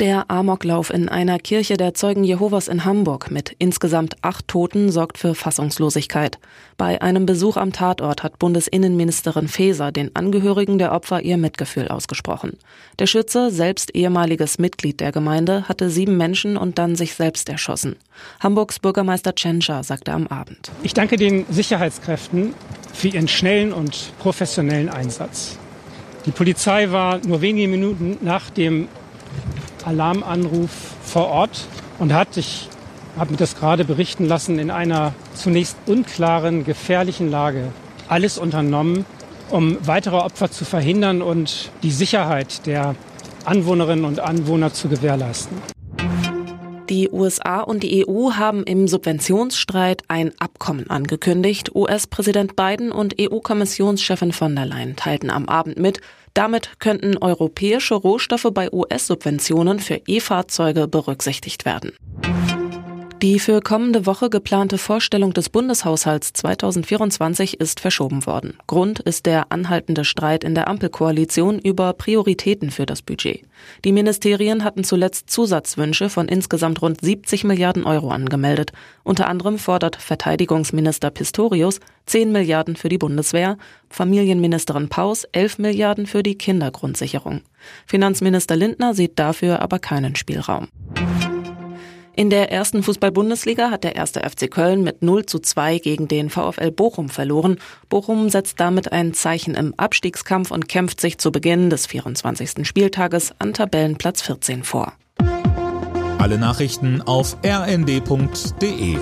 Der Amoklauf in einer Kirche der Zeugen Jehovas in Hamburg mit insgesamt acht Toten sorgt für Fassungslosigkeit. Bei einem Besuch am Tatort hat Bundesinnenministerin Faeser den Angehörigen der Opfer ihr Mitgefühl ausgesprochen. Der Schütze, selbst ehemaliges Mitglied der Gemeinde, hatte sieben Menschen und dann sich selbst erschossen. Hamburgs Bürgermeister Tschentscher sagte am Abend. Ich danke den Sicherheitskräften für ihren schnellen und professionellen Einsatz. Die Polizei war nur wenige Minuten nach dem Alarmanruf vor Ort und hat, ich habe mir das gerade berichten lassen, in einer zunächst unklaren, gefährlichen Lage alles unternommen, um weitere Opfer zu verhindern und die Sicherheit der Anwohnerinnen und Anwohner zu gewährleisten. Die USA und die EU haben im Subventionsstreit ein Abkommen angekündigt. US-Präsident Biden und EU-Kommissionschefin von der Leyen teilten am Abend mit, damit könnten europäische Rohstoffe bei US-Subventionen für E-Fahrzeuge berücksichtigt werden. Die für kommende Woche geplante Vorstellung des Bundeshaushalts 2024 ist verschoben worden. Grund ist der anhaltende Streit in der Ampelkoalition über Prioritäten für das Budget. Die Ministerien hatten zuletzt Zusatzwünsche von insgesamt rund 70 Milliarden Euro angemeldet. Unter anderem fordert Verteidigungsminister Pistorius 10 Milliarden für die Bundeswehr, Familienministerin Paus 11 Milliarden für die Kindergrundsicherung. Finanzminister Lindner sieht dafür aber keinen Spielraum. In der ersten Fußball-Bundesliga hat der erste FC Köln mit 0 zu 2 gegen den VfL Bochum verloren. Bochum setzt damit ein Zeichen im Abstiegskampf und kämpft sich zu Beginn des 24. Spieltages an Tabellenplatz 14 vor. Alle Nachrichten auf rnd.de